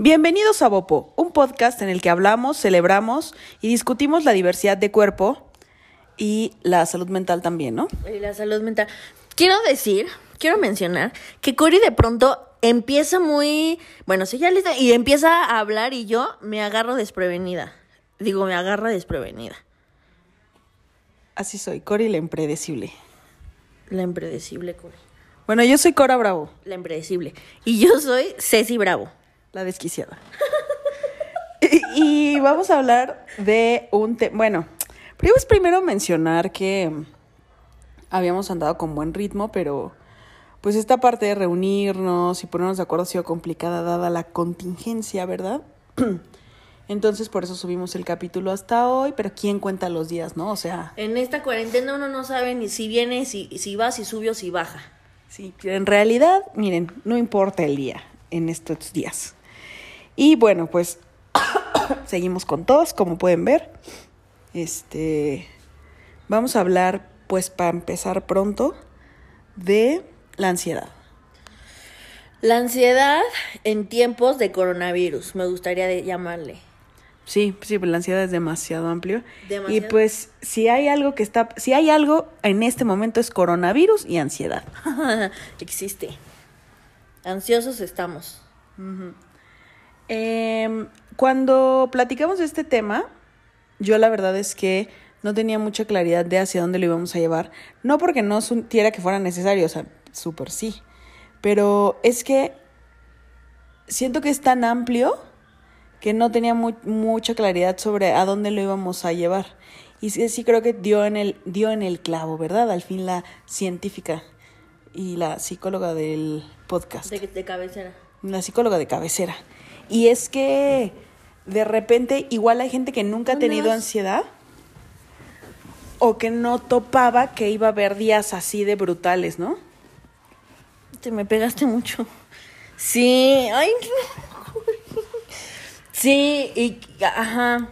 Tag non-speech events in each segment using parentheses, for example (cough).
Bienvenidos a Bopo, un podcast en el que hablamos, celebramos y discutimos la diversidad de cuerpo y la salud mental también, ¿no? Y la salud mental. Quiero decir, quiero mencionar que Cory de pronto empieza muy, bueno, sí, ya lista, y empieza a hablar y yo me agarro desprevenida. Digo, me agarra desprevenida. Así soy, Cori la impredecible. La impredecible Cory. Bueno, yo soy Cora Bravo, La impredecible. Y yo soy Ceci Bravo. La desquiciada. y, y vamos a hablar de un tema, bueno, pero es primero mencionar que habíamos andado con buen ritmo, pero pues esta parte de reunirnos y ponernos de acuerdo ha sido complicada dada la contingencia, ¿verdad? (clears throat) Entonces por eso subimos el capítulo hasta hoy, pero ¿quién cuenta los días, no? O sea, En esta cuarentena uno no sabe ni si viene, si, si va, si sube o si baja. sí, en realidad, miren, no importa el día en estos días. Y bueno, pues (coughs) seguimos con todos, como pueden ver. Este, vamos a hablar, pues para empezar pronto, de la ansiedad. La ansiedad en tiempos de coronavirus, me gustaría llamarle. Sí, sí, pues la ansiedad es demasiado amplio. Y Demasiado. pues si hay algo que está, si hay algo en este momento es coronavirus y ansiedad. (laughs) Existe. Ansiosos estamos. Em, cuando platicamos de este tema, yo la verdad es que no tenía mucha claridad de hacia dónde lo íbamos a llevar. No porque no sintiera que fuera necesario, o sea, súper sí. Pero es que siento que es tan amplio que no tenía mu- mucha claridad sobre a dónde lo íbamos a llevar. Y sí, sí creo que dio en el, dio en el clavo, ¿verdad? Al fin la científica y la psicóloga del podcast De, de cabecera. la psicóloga de cabecera. Y es que de repente igual hay gente que nunca ha ¿Dónde tenido ansiedad o que no topaba que iba a haber días así de brutales, ¿no? Te me pegaste mucho. Sí, ay. Sí, y ajá.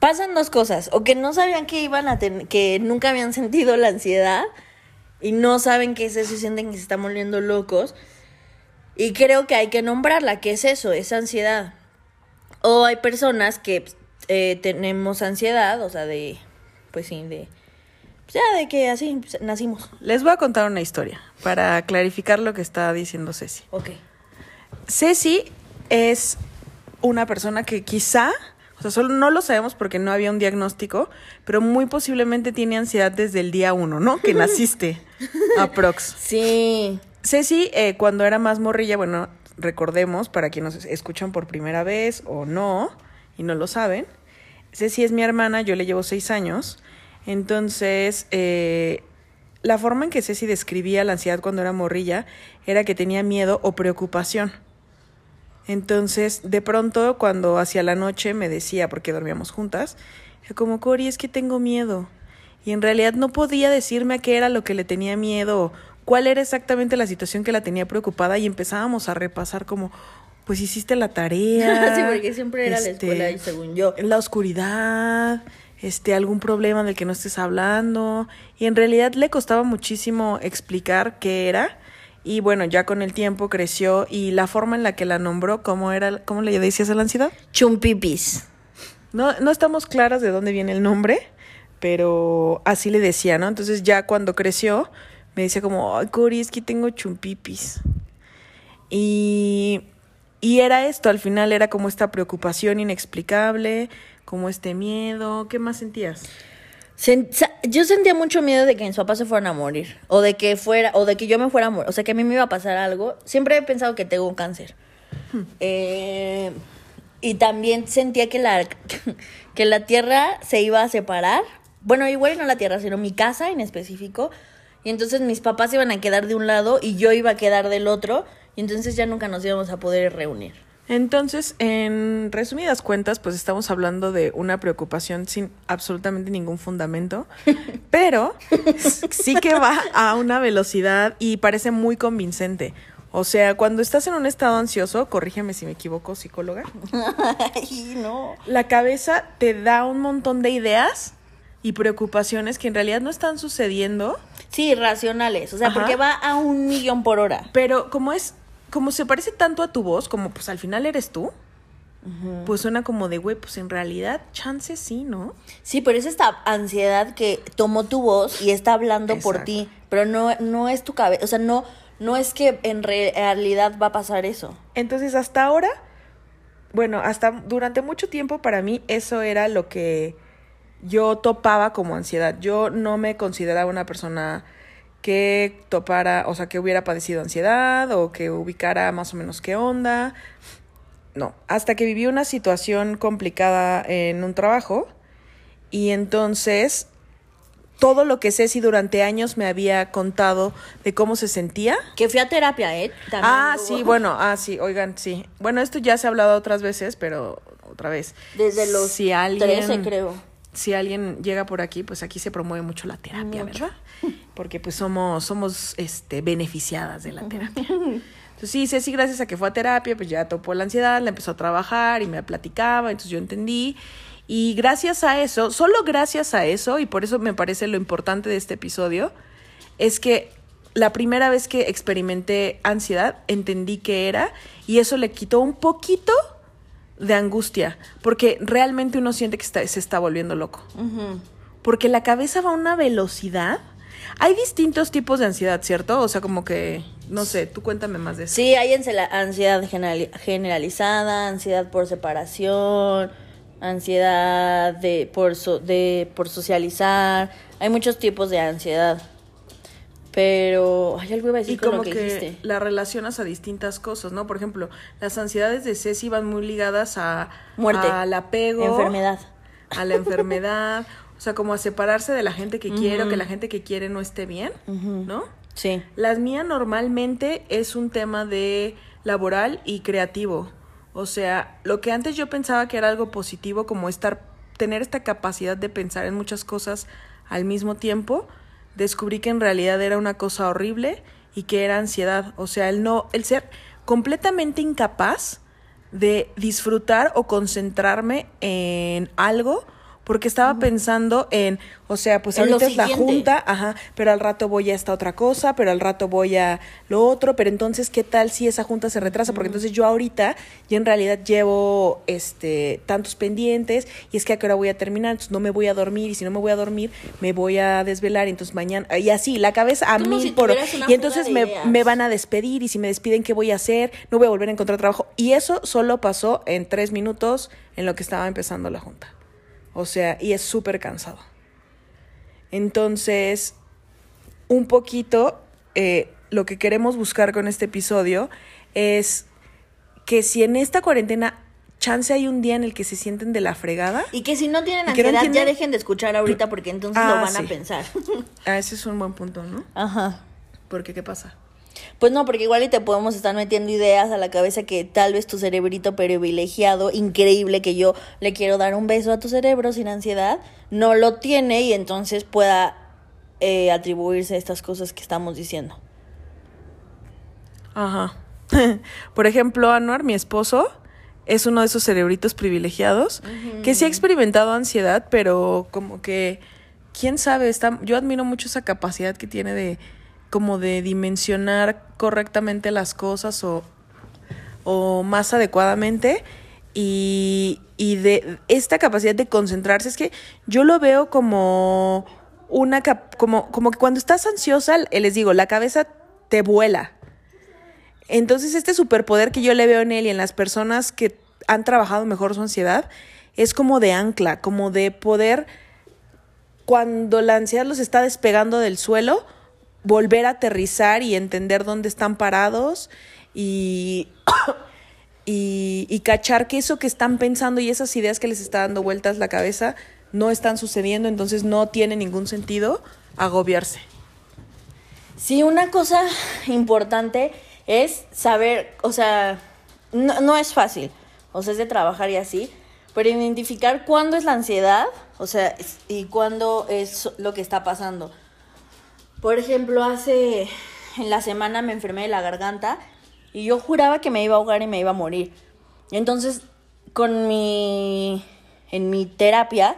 Pasan dos cosas, o que no sabían que iban a tener, que nunca habían sentido la ansiedad y no saben qué es eso y sienten que se están volviendo locos. Y creo que hay que nombrarla, que es eso, es ansiedad. O hay personas que eh, tenemos ansiedad, o sea, de, pues sí, de, ya de que así pues, nacimos. Les voy a contar una historia para clarificar lo que está diciendo Ceci. Ok. Ceci es una persona que quizá, o sea, solo no lo sabemos porque no había un diagnóstico, pero muy posiblemente tiene ansiedad desde el día uno, ¿no? Que (laughs) naciste, aprox. Sí. Ceci, eh, cuando era más morrilla, bueno, recordemos, para quienes nos escuchan por primera vez o no, y no lo saben, Ceci es mi hermana, yo le llevo seis años, entonces eh, la forma en que Ceci describía la ansiedad cuando era morrilla era que tenía miedo o preocupación. Entonces, de pronto, cuando hacia la noche me decía, porque dormíamos juntas, como Cori, es que tengo miedo. Y en realidad no podía decirme a qué era lo que le tenía miedo, cuál era exactamente la situación que la tenía preocupada y empezábamos a repasar como, pues hiciste la tarea. (laughs) sí, porque siempre era la este, escuela, y según yo. la oscuridad, este, algún problema del que no estés hablando. Y en realidad le costaba muchísimo explicar qué era. Y bueno, ya con el tiempo creció y la forma en la que la nombró, ¿cómo era, cómo le decías a la ansiedad? Chumpipis. No, no estamos claras de dónde viene el nombre, pero así le decía, ¿no? Entonces ya cuando creció, me decía como, ay, Cori, es que tengo chumpipis. Y, y era esto, al final era como esta preocupación inexplicable, como este miedo. ¿Qué más sentías? Yo sentía mucho miedo de que mis papás se fueran a morir. O de que fuera, o de que yo me fuera a morir. O sea, que a mí me iba a pasar algo. Siempre he pensado que tengo un cáncer. Eh, y también sentía que la, (laughs) que la tierra se iba a separar. Bueno, igual no la tierra, sino mi casa en específico. Y entonces mis papás iban a quedar de un lado y yo iba a quedar del otro. Y entonces ya nunca nos íbamos a poder reunir. Entonces, en resumidas cuentas, pues estamos hablando de una preocupación sin absolutamente ningún fundamento, (laughs) pero (laughs) sí que va a una velocidad y parece muy convincente. O sea, cuando estás en un estado ansioso, corrígeme si me equivoco, psicóloga, (laughs) Ay, no. la cabeza te da un montón de ideas y preocupaciones que en realidad no están sucediendo, Sí, racionales. O sea, Ajá. porque va a un millón por hora. pero como es como se parece tanto a tu voz, como pues al final eres tú, pues suena como de, güey, pues en realidad, chance sí, ¿no? Sí, pero es esta ansiedad que tomó tu voz y está hablando por ti, pero no, no es tu cabeza, o sea, no, no es que en re- realidad va a pasar eso. Entonces, hasta ahora, bueno, hasta durante mucho tiempo para mí eso era lo que yo topaba como ansiedad. Yo no me consideraba una persona que topara, o sea, que hubiera padecido ansiedad o que ubicara más o menos qué onda. No, hasta que viví una situación complicada en un trabajo y entonces todo lo que Ceci durante años me había contado de cómo se sentía, Que fui a terapia, ¿eh? También Ah, hubo- sí, bueno, ah, sí, oigan, sí. Bueno, esto ya se ha hablado otras veces, pero otra vez. Desde los si alguien, 13, creo. Si alguien llega por aquí, pues aquí se promueve mucho la terapia, Mucho. ¿verdad? Porque pues somos, somos este, beneficiadas de la terapia. Entonces sí, Ceci, gracias a que fue a terapia, pues ya topó la ansiedad, la empezó a trabajar y me platicaba, entonces yo entendí. Y gracias a eso, solo gracias a eso, y por eso me parece lo importante de este episodio, es que la primera vez que experimenté ansiedad, entendí qué era, y eso le quitó un poquito de angustia, porque realmente uno siente que está- se está volviendo loco. Porque la cabeza va a una velocidad. Hay distintos tipos de ansiedad, ¿cierto? O sea, como que, no sé, tú cuéntame más de eso. Sí, hay ansiedad generali- generalizada, ansiedad por separación, ansiedad de por, so- de por socializar. Hay muchos tipos de ansiedad. Pero, ay, algo iba a decir Y con como lo que, que dijiste. la relacionas a distintas cosas, ¿no? Por ejemplo, las ansiedades de Ceci van muy ligadas a Muerte. al apego, Enfermedad. a la enfermedad, o sea, como a separarse de la gente que quiere o que la gente que quiere no esté bien, ¿no? Sí. Las mías normalmente es un tema de laboral y creativo. O sea, lo que antes yo pensaba que era algo positivo, como estar, tener esta capacidad de pensar en muchas cosas al mismo tiempo, descubrí que en realidad era una cosa horrible y que era ansiedad. O sea, el no, el ser completamente incapaz de disfrutar o concentrarme en algo porque estaba pensando en, o sea, pues En ahorita es la junta, ajá, pero al rato voy a esta otra cosa, pero al rato voy a lo otro, pero entonces, ¿qué tal si esa junta se retrasa? Porque entonces yo ahorita ya en realidad llevo este tantos pendientes y es que a qué hora voy a terminar, entonces no me voy a dormir y si no me voy a dormir me voy a desvelar y entonces mañana, y así, la cabeza a mil si por Y entonces me, me van a despedir y si me despiden, ¿qué voy a hacer? No voy a volver a encontrar trabajo. Y eso solo pasó en tres minutos en lo que estaba empezando la junta. O sea, y es súper cansado. Entonces, un poquito eh, lo que queremos buscar con este episodio es que si en esta cuarentena chance hay un día en el que se sienten de la fregada, Y que si no tienen ¿Y que no ansiedad, ya dejen de escuchar ahorita porque entonces Ah, lo van sí. a pensar. ah, ese es un buen punto, ¿no? Ajá. Porque, ¿qué pasa? Pues no, porque igual y te podemos estar metiendo ideas a la cabeza que tal vez tu cerebrito privilegiado, increíble que yo le quiero dar un beso a tu cerebro sin ansiedad, no lo tiene y entonces pueda eh, atribuirse a estas cosas que estamos diciendo. Ajá. (laughs) Por ejemplo, Anuar, mi esposo, es uno de esos cerebritos privilegiados que sí ha experimentado ansiedad, pero como que, quién sabe, está, yo admiro mucho esa capacidad que tiene de como de dimensionar correctamente las cosas o, o más adecuadamente y, y de esta capacidad de concentrarse. Es que yo lo veo como una como, como que cuando estás ansiosa, eh, les digo, la cabeza te vuela. Entonces, este superpoder que yo le veo en él y en las personas que han trabajado mejor su ansiedad es como de ancla, como de poder, cuando la ansiedad los está despegando del suelo, volver a aterrizar y entender dónde están parados (coughs) y, y, cachar que eso que están pensando y esas ideas que les está dando vueltas la cabeza no están sucediendo, entonces no tiene ningún sentido agobiarse. Sí, una cosa importante es saber, o sea, no, no es fácil, o sea, es de trabajar y así, pero identificar cuándo es la ansiedad, o sea, y cuándo es lo que está pasando. Por ejemplo, hace, en la semana me enfermé de la garganta y yo juraba que me iba a ahogar y me iba a morir. Entonces, con mi, en mi terapia,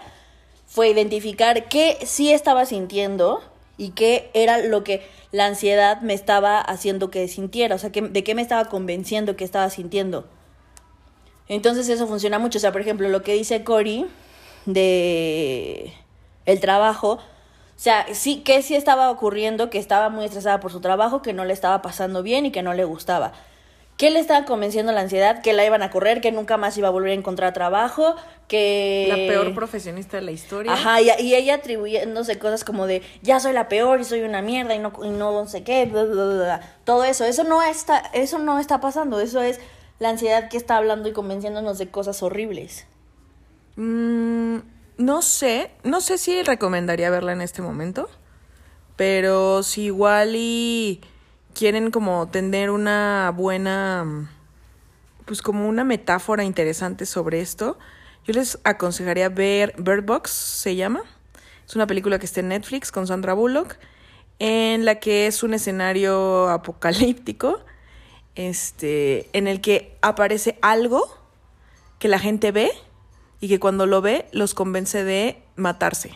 fue identificar qué sí estaba sintiendo y qué era lo que la ansiedad me estaba haciendo que sintiera, o sea, que, de qué me estaba convenciendo que estaba sintiendo. Entonces eso funciona mucho, o sea, por ejemplo, lo que dice Cory de el trabajo, o sea, sí que sí estaba ocurriendo, que estaba muy estresada por su trabajo, que no le estaba pasando bien y que no le gustaba. ¿Qué le estaba convenciendo la ansiedad? Que la iban a correr, que nunca más iba a volver a encontrar trabajo, que... La peor profesionista de la historia. Ajá, y, y ella atribuyéndose cosas como de, ya soy la peor y soy una mierda y no, y no sé qué, bla, bla, bla, bla. todo eso. Eso no, está, eso no está pasando, eso es la ansiedad que está hablando y convenciéndonos de cosas horribles. Mm, no sé, no sé si recomendaría verla en este momento, pero si igual y quieren como tener una buena, pues como una metáfora interesante sobre esto, yo les aconsejaría ver Bird Box, se llama. Es una película que está en Netflix con Sandra Bullock, en la que es un escenario apocalíptico, este, en el que aparece algo que la gente ve y que cuando lo ve los convence de matarse.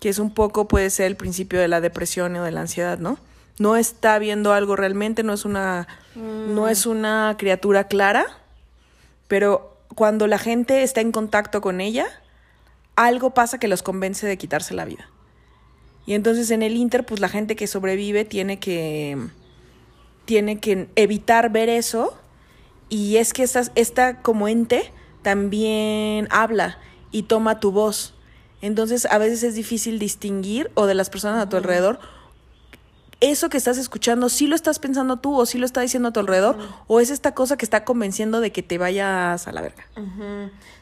Que es un poco, puede ser el principio de la depresión o de la ansiedad, ¿no? No está viendo algo realmente, no es una, no es una criatura clara, pero cuando la gente está en contacto con ella, algo pasa que los convence de quitarse la vida. Y entonces en el Inter, pues la gente que sobrevive tiene que, tiene que evitar ver eso. Y es que esta, esta como ente también habla y toma tu voz. Entonces a veces es difícil distinguir o de las personas a tu alrededor eso que estás escuchando, si lo estás pensando tú o si lo está diciendo a tu alrededor, o es esta cosa que está convenciendo de que te vayas a la verga.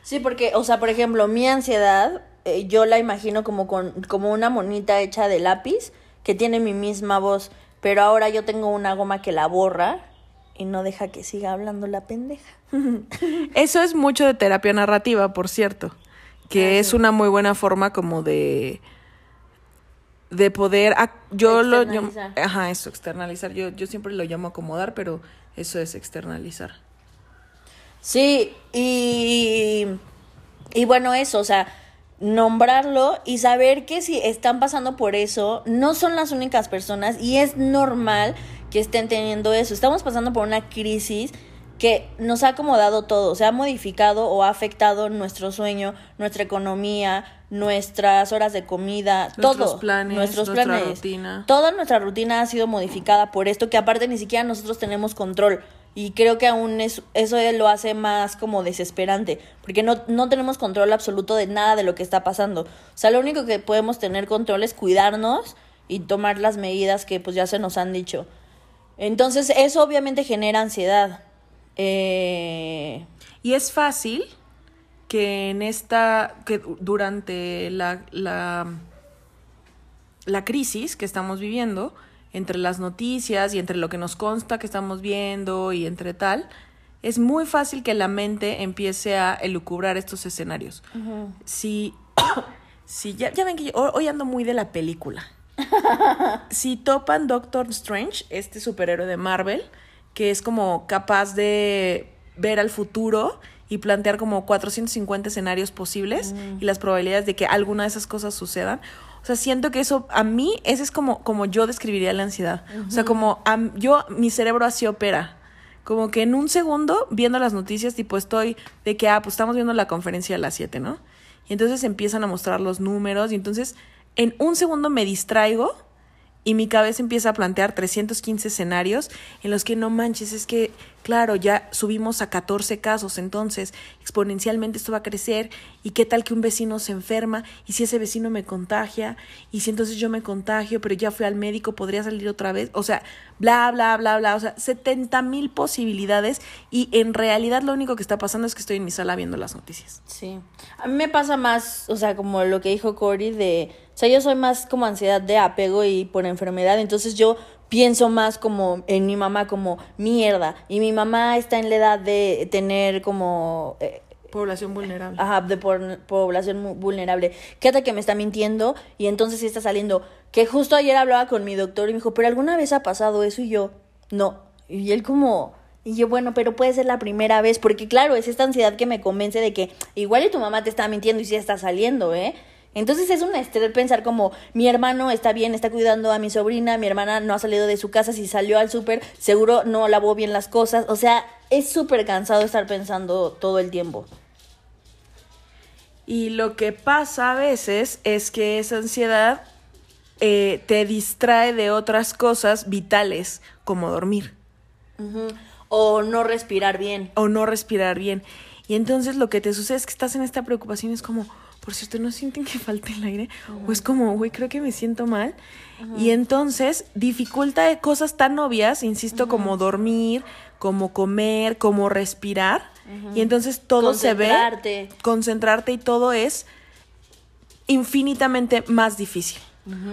Sí, porque, o sea, por ejemplo, mi ansiedad, eh, yo la imagino como, con, como una monita hecha de lápiz que tiene mi misma voz, pero ahora yo tengo una goma que la borra y no deja que siga hablando la pendeja. (laughs) Eso es mucho de terapia narrativa, por cierto, que es una muy buena forma como de de poder yo lo llamo- Externalizar. ajá, eso externalizar. Yo yo siempre lo llamo acomodar, pero eso es externalizar. Sí, y, y bueno, eso, o sea, nombrarlo y saber que si están pasando por eso, no son las únicas personas y es normal que estén teniendo eso. Estamos pasando por una crisis que nos ha acomodado todo, se ha modificado o ha afectado nuestro sueño, nuestra economía, nuestras horas de comida, Nuestros todo, planes, nuestros nuestra planes. rutina. Toda nuestra rutina ha sido modificada por esto que aparte ni siquiera nosotros tenemos control. Y creo que aún es, eso lo hace más como desesperante, porque no, no tenemos control absoluto de nada de lo que está pasando. O sea, lo único que podemos tener control es cuidarnos y tomar las medidas que pues ya se nos han dicho. Entonces, eso obviamente genera ansiedad. Eh, Y es fácil que en esta, que durante la, la, la crisis que estamos viviendo, entre las noticias y entre lo que nos consta que estamos viendo y entre tal, es muy fácil que la mente empiece a elucubrar estos escenarios. Si, (coughs) si ya, ya ven que yo- hoy ando muy de la película. Si topan Doctor Strange, este superhéroe de Marvel, que es como capaz de ver al futuro y plantear como 450 escenarios posibles y las probabilidades de que alguna de esas cosas sucedan. O sea, siento que eso, a mí, ese es como, como yo describiría la ansiedad. O sea, como yo, mi cerebro así opera. Como que en un segundo, viendo las noticias, tipo estoy de que, ah, pues estamos viendo la conferencia a las 7, ¿no? Y entonces empiezan a mostrar los números y entonces en un segundo me distraigo y mi cabeza empieza a plantear 315 escenarios en los que no manches, es que, claro, ya subimos a 14 casos, entonces exponencialmente esto va a crecer y qué tal que un vecino se enferma y si ese vecino me contagia y si entonces yo me contagio, pero ya fui al médico, podría salir otra vez, o sea, bla, bla, bla, bla, o sea, 70 mil posibilidades y en realidad lo único que está pasando es que estoy en mi sala viendo las noticias. Sí. A mí me pasa más, o sea, como lo que dijo Cory de, sea, yo soy más como ansiedad de apego y por enfermedad, entonces yo pienso más como en mi mamá como mierda y mi mamá está en la edad de tener como eh, Población vulnerable. ajá, de por- población vulnerable. ¿Qué tal que me está mintiendo? Y entonces sí está saliendo. Que justo ayer hablaba con mi doctor y me dijo, pero alguna vez ha pasado eso y yo, no. Y él como, y yo, bueno, pero puede ser la primera vez, porque claro, es esta ansiedad que me convence de que igual y tu mamá te está mintiendo y sí está saliendo, ¿eh? Entonces es un estrés pensar como mi hermano está bien, está cuidando a mi sobrina, mi hermana no ha salido de su casa, si salió al súper, seguro no lavó bien las cosas. O sea, es súper cansado estar pensando todo el tiempo. Y lo que pasa a veces es que esa ansiedad eh, te distrae de otras cosas vitales, como dormir. O no respirar bien. o no respirar bien. Y entonces lo que te sucede es que estás en esta preocupación, es como, por cierto, ¿no sienten que falta el aire? O es como, güey, creo que me siento mal. Y entonces dificulta cosas tan obvias, insisto, como dormir, como comer, como respirar. Y entonces todo se ve, Concentrarte. concentrarte y todo es infinitamente más difícil.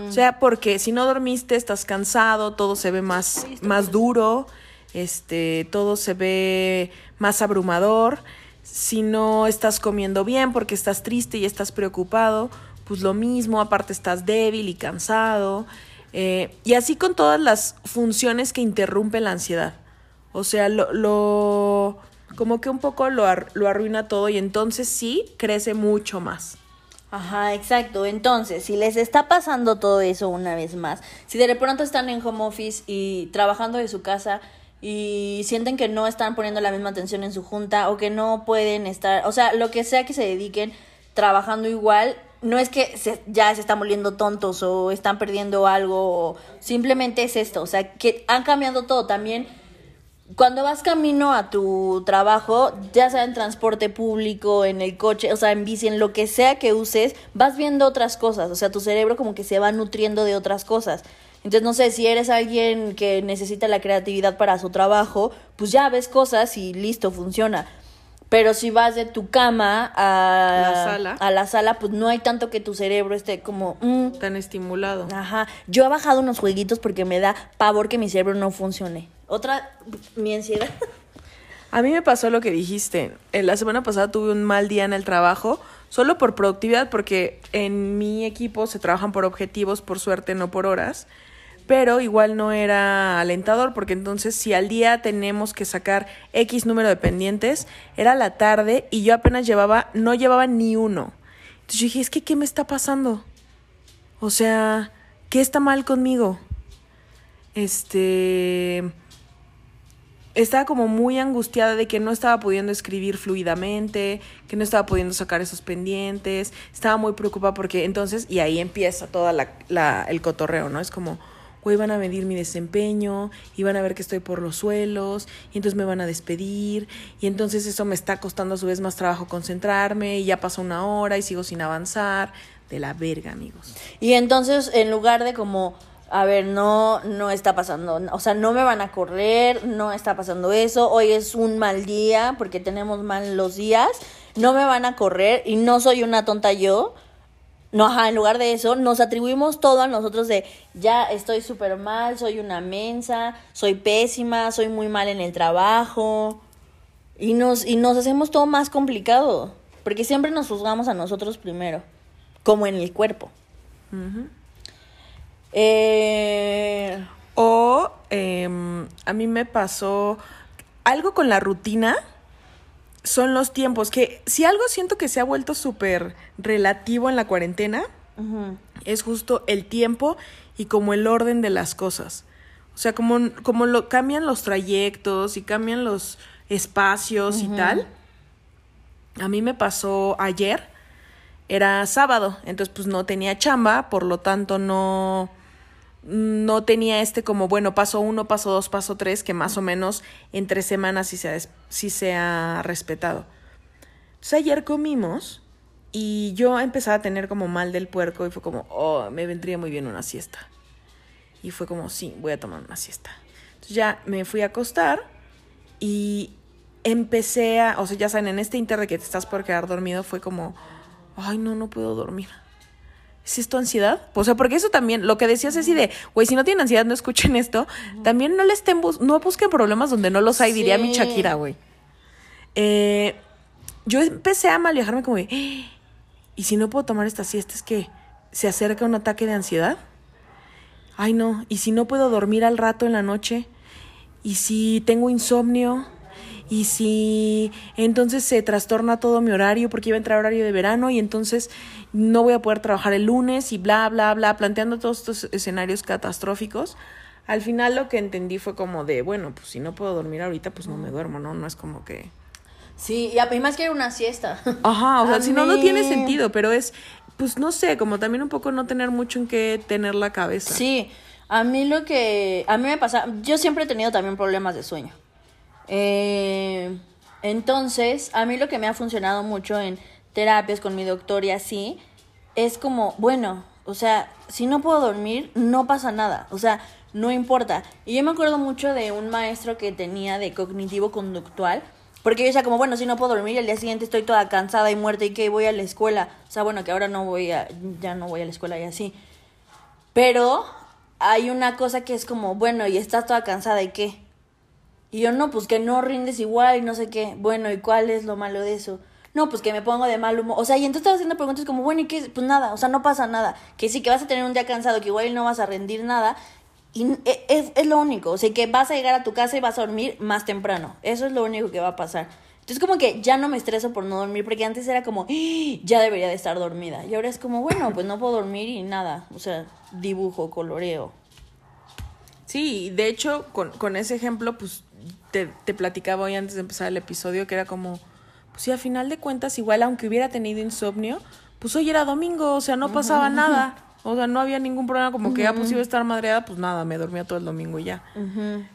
O sea, porque si no dormiste, estás cansado, todo se ve más, más duro, este, todo se ve más abrumador. Si no estás comiendo bien porque estás triste y estás preocupado, pues lo mismo, aparte estás débil y cansado. eh, y así con todas las funciones que interrumpen la ansiedad. O sea, lo, lo como que un poco lo, ar- lo arruina todo y entonces sí crece mucho más. Ajá, exacto. Entonces, si les está pasando todo eso una vez más, si de pronto están en home office y trabajando de su casa y sienten que no están poniendo la misma atención en su junta o que no pueden estar, o sea, lo que sea que se dediquen trabajando igual, no es que se- ya se están volviendo tontos o están perdiendo algo, o simplemente es esto, o sea, que han cambiado todo también cuando vas camino a tu trabajo, ya sea en transporte público, en el coche, o sea, en bici, en lo que sea que uses, vas viendo otras cosas, o sea, tu cerebro como que se va nutriendo de otras cosas. Entonces, no sé, si eres alguien que necesita la creatividad para su trabajo, pues ya ves cosas y listo, funciona. Pero si vas de tu cama a La sala. a la sala, pues no hay tanto que tu cerebro esté como... mm, Tan estimulado. Ajá. Yo he bajado unos jueguitos porque me da pavor que mi cerebro no funcione. Otra, mi ansiedad. A mí me pasó lo que dijiste. La semana pasada tuve un mal día en el trabajo, solo por productividad, porque en mi equipo se trabajan por objetivos, por suerte, no por horas. Pero igual no era alentador, porque entonces si al día tenemos que sacar X número de pendientes, era la tarde y yo apenas llevaba, no llevaba ni uno. Entonces yo dije, es que, ¿qué me está pasando? O sea, ¿qué está mal conmigo? Este estaba como muy angustiada de que no estaba pudiendo escribir fluidamente, que no estaba pudiendo sacar esos pendientes, estaba muy preocupada porque entonces, y ahí empieza toda la, la- el cotorreo, ¿no? Es como, güey, van a medir mi desempeño y van a ver que estoy por los suelos y entonces me van a despedir y entonces eso me está costando a su vez más trabajo concentrarme y ya pasó una hora y sigo sin avanzar. De la verga, amigos. Y entonces, en lugar de como, a ver, no, no está pasando, o sea, no me van a correr, no está pasando eso, hoy es un mal día porque tenemos mal los días, no me van a correr y no soy una tonta yo. No, ajá, en lugar de eso, nos atribuimos todo a nosotros de ya estoy súper mal, soy una mensa, soy pésima, soy muy mal en el trabajo. Y nos, y nos hacemos todo más complicado. Porque siempre nos juzgamos a nosotros primero. Como en el cuerpo. Eh, O em, a mí me pasó algo con la rutina. Son los tiempos, que si algo siento que se ha vuelto súper relativo en la cuarentena, es justo el tiempo y como el orden de las cosas. O sea, como, como lo, cambian los trayectos y cambian los espacios y tal. A mí me pasó ayer, era sábado, entonces pues no tenía chamba, por lo tanto no, no tenía este como, bueno, paso uno, paso dos, paso tres, que más o menos entre semanas sí se ha, sí se ha respetado. Entonces ayer comimos y yo empezaba a tener como mal del puerco y fue como, oh, me vendría muy bien una siesta. Y fue como, sí, voy a tomar una siesta. Entonces ya me fui a acostar y empecé a, o sea, ya saben, en este inter de que te estás por quedar dormido fue como, ay, no, no puedo dormir. ¿Es esto ansiedad? O sea, porque eso también, lo que decías es así de, güey, si no tienen ansiedad, no escuchen esto. También no le estén, bus- no busquen problemas donde no los hay, diría mi. Shakira, güey. Eh, yo empecé a mal viajarme como de, "Ah, ¿y si no puedo tomar esta siesta es que se acerca un ataque de ansiedad? Ay, no, ¿y si no puedo dormir al rato en la noche? ¿Y si tengo insomnio? Y si entonces se trastorna todo mi horario porque iba a entrar horario de verano y entonces no voy a poder trabajar el lunes y bla, bla, bla, planteando todos estos escenarios catastróficos. Al final lo que entendí fue como de, bueno, pues si no puedo dormir ahorita, pues no me duermo, ¿no? No es como que... Sí, y además quiero una siesta. (laughs) Ajá, o sea, si no, no tiene sentido, pero es, pues no sé, como también un poco no tener mucho en qué tener la cabeza. Sí, a mí lo que. A mí me pasa. Yo siempre he tenido también problemas de sueño. Eh, entonces, a mí lo que me ha funcionado mucho en terapias con mi doctor y así es como, bueno, o sea, si no puedo dormir, no pasa nada. O sea, no importa. Y yo me acuerdo mucho de un maestro que tenía de cognitivo conductual. Porque yo decía como, bueno, si no puedo dormir, al día siguiente estoy toda cansada y muerta y que voy a la escuela. O sea, bueno, que ahora no voy a, ya no voy a la escuela y así. Pero hay una cosa que es como, bueno, y estás toda cansada y qué. Y yo, no, pues que no rindes igual no sé qué. Bueno, ¿y cuál es lo malo de eso? No, pues que me pongo de mal humor. O sea, y entonces estaba haciendo preguntas como, bueno, ¿y qué? Pues nada, o sea, no pasa nada. Que sí, que vas a tener un día cansado, que igual no vas a rendir nada. Y e- es, es lo único. O sea, que vas a llegar a tu casa y vas a dormir más temprano. Eso es lo único que va a pasar. Entonces como que ya no me estreso por no dormir, porque antes era como, "Ah, ya debería de estar dormida. Y ahora es como, bueno, pues no puedo dormir y nada. O sea, dibujo, coloreo. Sí, de hecho, con, con ese ejemplo, pues te, te platicaba hoy antes de empezar el episodio que era como, pues sí, a final de cuentas, igual aunque hubiera tenido insomnio, pues hoy era domingo, o sea, no pasaba nada. O sea, no había ningún problema, como que ya pues iba a estar madreada, pues nada, me dormía todo el domingo y ya.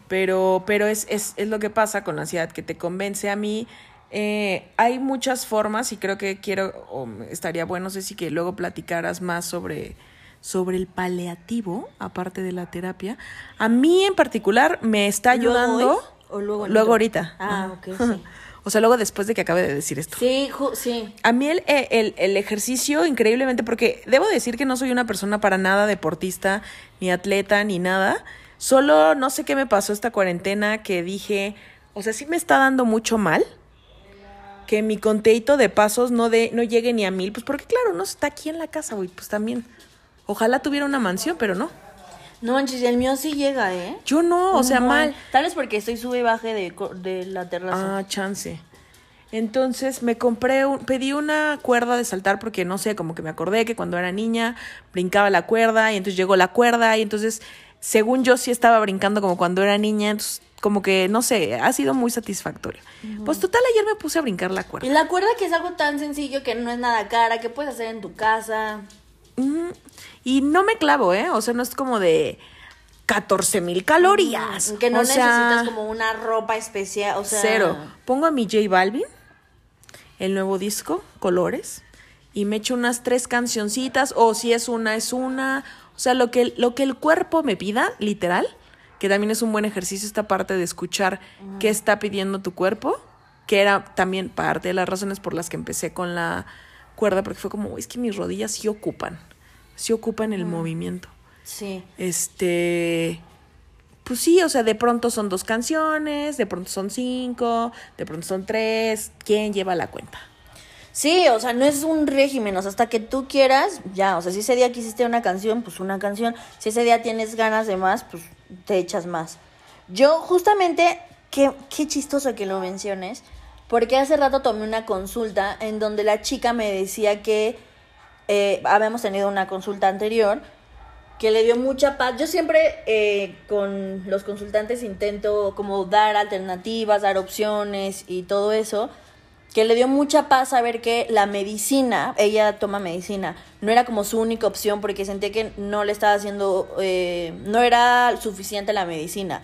Pero, pero es, es, es lo que pasa con la ansiedad, que te convence a mí. eh, hay muchas formas y creo que quiero, o estaría bueno, sé si que luego platicaras más sobre, sobre el paliativo, aparte de la terapia. A mí en particular me está ¿Luego ayudando. O luego ahorita. Ah, ok, (laughs) sí. O sea, luego después de que acabe de decir esto. Sí, sí. A mí el, eh, el, el ejercicio, increíblemente, porque debo decir que no soy una persona para nada deportista, ni atleta, ni nada. Solo no sé qué me pasó esta cuarentena que dije, o sea, sí me está dando mucho mal que mi conteito de pasos no, de, no llegue ni a mil. Pues porque claro, no está aquí en la casa, güey, pues también. Ojalá tuviera una mansión, pero no. No manches, el mío sí llega, ¿eh? Yo no, o sea, mal. Tal vez porque estoy sube y baje de, de la terraza. Ah, chance. Entonces me compré, un, pedí una cuerda de saltar porque no sé, como que me acordé que cuando era niña brincaba la cuerda y entonces llegó la cuerda y entonces según yo sí estaba brincando como cuando era niña, entonces como que no sé, ha sido muy satisfactorio. Pues total ayer me puse a brincar la Y cuerda. la cuerda que es algo tan sencillo que no es nada cara, que puedes hacer en tu casa. Y no me clavo, ¿eh? O sea, no es como de 14 mil calorías. Que no O sea, necesitas como una ropa especial, o sea... Cero. Pongo a mi J Balvin, el nuevo disco, Colores, y me echo unas tres cancioncitas, o si es una, es una. O sea, lo que, lo que el cuerpo me pida, literal, que también es un buen ejercicio esta parte de escuchar qué está pidiendo tu cuerpo, que era también parte de las razones por las que empecé con la cuerda, porque fue como, "Uy, es que mis rodillas sí ocupan, sí ocupan el movimiento. Sí. Este. Pues sí, o sea, de pronto son dos canciones, de pronto son cinco, de pronto son tres. ¿Quién lleva la cuenta? Sí, o sea, no es un régimen, o sea, hasta que tú quieras, ya, o sea, si ese día quisiste una canción, pues una canción, si ese día tienes ganas de más, pues te echas más. Yo justamente, qué, qué chistoso que lo menciones, porque hace rato tomé una consulta en donde la chica me decía que eh, habíamos tenido una consulta anterior que le dio mucha paz. Yo siempre eh, con los consultantes intento como dar alternativas, dar opciones y todo eso, que le dio mucha paz saber que la medicina, ella toma medicina, no era como su única opción porque sentía que no le estaba haciendo, eh, no era suficiente la medicina.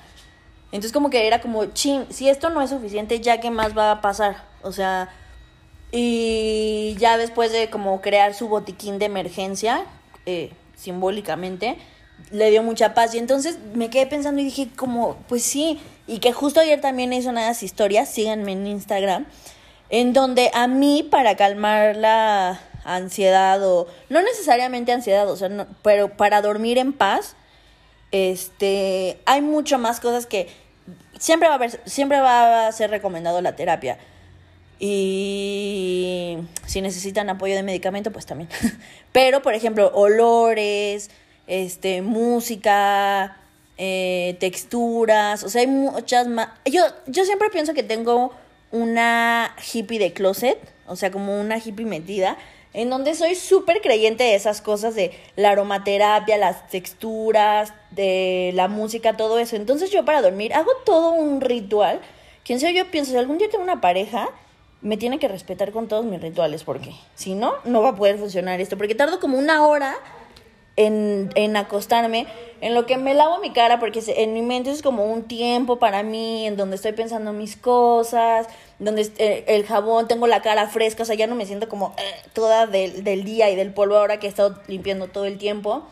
Entonces como que era como, chin, si esto no es suficiente, ya qué más va a pasar. O sea, y ya después de como crear su botiquín de emergencia, eh, simbólicamente, le dio mucha paz. Y entonces me quedé pensando y dije como, pues sí, y que justo ayer también hizo unas historias, síganme en Instagram, en donde a mí para calmar la ansiedad o no necesariamente ansiedad, o sea, pero para dormir en paz, este, hay mucho más cosas que siempre va a haber, siempre va a ser recomendado la terapia. Y si necesitan apoyo de medicamento, pues también. (laughs) Pero, por ejemplo, olores, este, música, eh, texturas, o sea, hay muchas más. Yo, yo siempre pienso que tengo una hippie de closet, o sea, como una hippie metida, en donde soy súper creyente de esas cosas de la aromaterapia, las texturas, de la música, todo eso. Entonces yo para dormir hago todo un ritual. Quien sea yo pienso, si algún día tengo una pareja, me tiene que respetar con todos mis rituales, porque si no, no va a poder funcionar esto, porque tardo como una hora en, en acostarme, en lo que me lavo mi cara, porque en mi mente es como un tiempo para mí, en donde estoy pensando mis cosas, donde eh, el jabón, tengo la cara fresca, o sea, ya no me siento como eh, toda del, del día y del polvo ahora que he estado limpiando todo el tiempo.